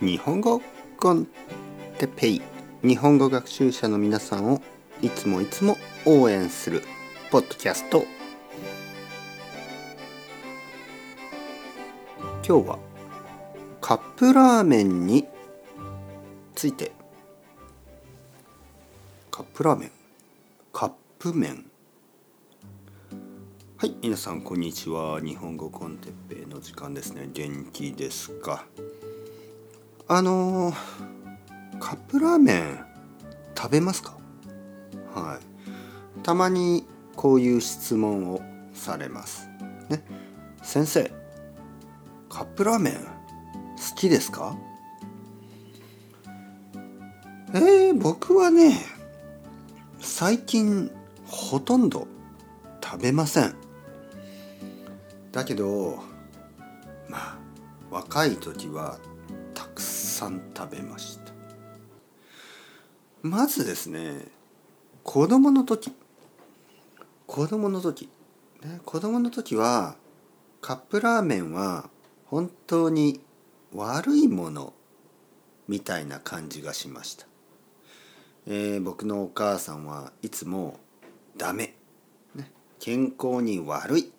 日本語コンテペイ。日本語学習者の皆さんをいつもいつも応援するポッドキャスト。今日はカップラーメンについて。カップラーメン。カップ麺。はい皆さんこんにちは。日本語コンテッペイの時間ですね。元気ですか？あのー、カップラーメン食べますか？はい。たまにこういう質問をされます。ね。先生カップラーメン好きですか？えー、僕はね最近ほとんど食べません。だけどまあ若い時はさん食べました。まずですね子供の時。子供の時、ね、子供の時はカップラーメンは本当に悪いものみたいな感じがしました、えー、僕のお母さんはいつも「ダメ」ね、健康に悪い。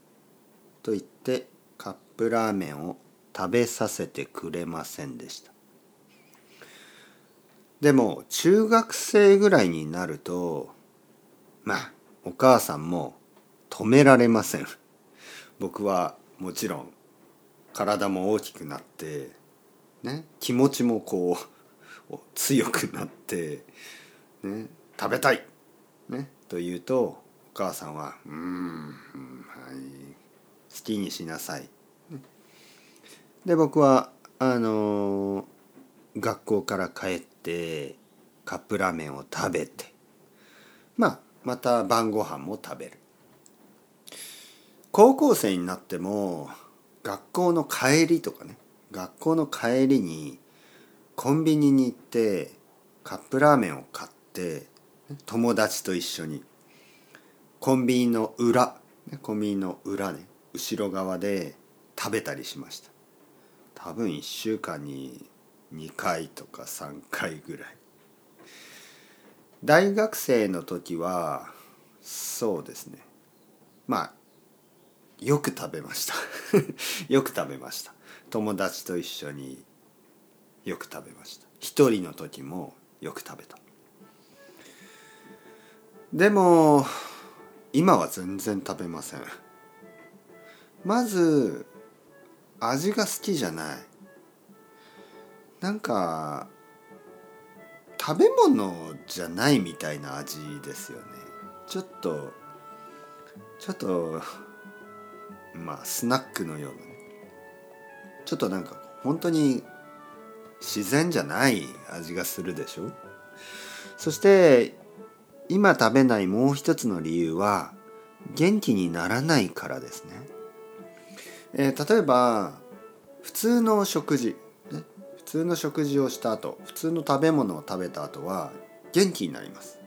と言ってカップラーメンを食べさせてくれませんでした。でも中学生ぐらいになるとまあお母さんも止められません。僕はもちろん体も大きくなってね気持ちもこう強くなってね食べたいねと言うとお母さんは「うんはい好きにしなさい」で僕はあの学校から帰ってカップラーメンを食べてまあまた晩ご飯も食べる。高校生になっても学校の帰りとかね学校の帰りにコンビニに行ってカップラーメンを買って友達と一緒にコンビニの裏コンビニの裏ね後ろ側で食べたりしました。多分1週間に2回とか3回ぐらい。大学生の時はそうですね。まあよく食べました。よく食べました。友達と一緒によく食べました。一人の時もよく食べた。でも今は全然食べません。まず味が好きじゃない。なんか食べ物じゃないみたいな味ですよね。ちょっとちょっとまあスナックのようなね。ちょっとなんか本当に自然じゃない味がするでしょ？そして今食べないもう一つの理由は元気にならないからですね。えー、例えば普通の食事、通の食事をした後普通の食べ物を食べた後は元気になります。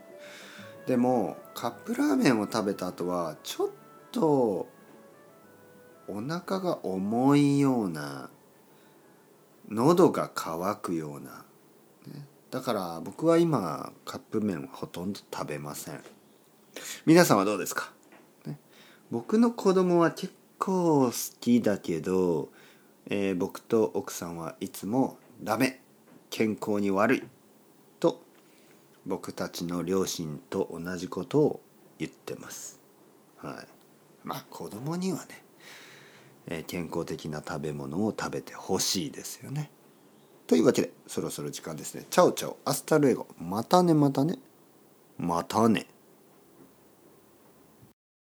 でもカップラーメンを食べた後はちょっとお腹が重いような喉が渇くような、ね、だから僕は今カップ麺はほとんど食べません。皆さんはどうですか、ね、僕の子供は結構好きだけど、えー、僕と奥さんはいつも「ダメ健康に悪い」と僕たちの両親と同じことを言ってます。はい、まあ子供にはね、えー、健康的な食べ物を食べてほしいですよね。というわけでそろそろ時間ですね。チャオチャオ hasta luego またねまたねまたね。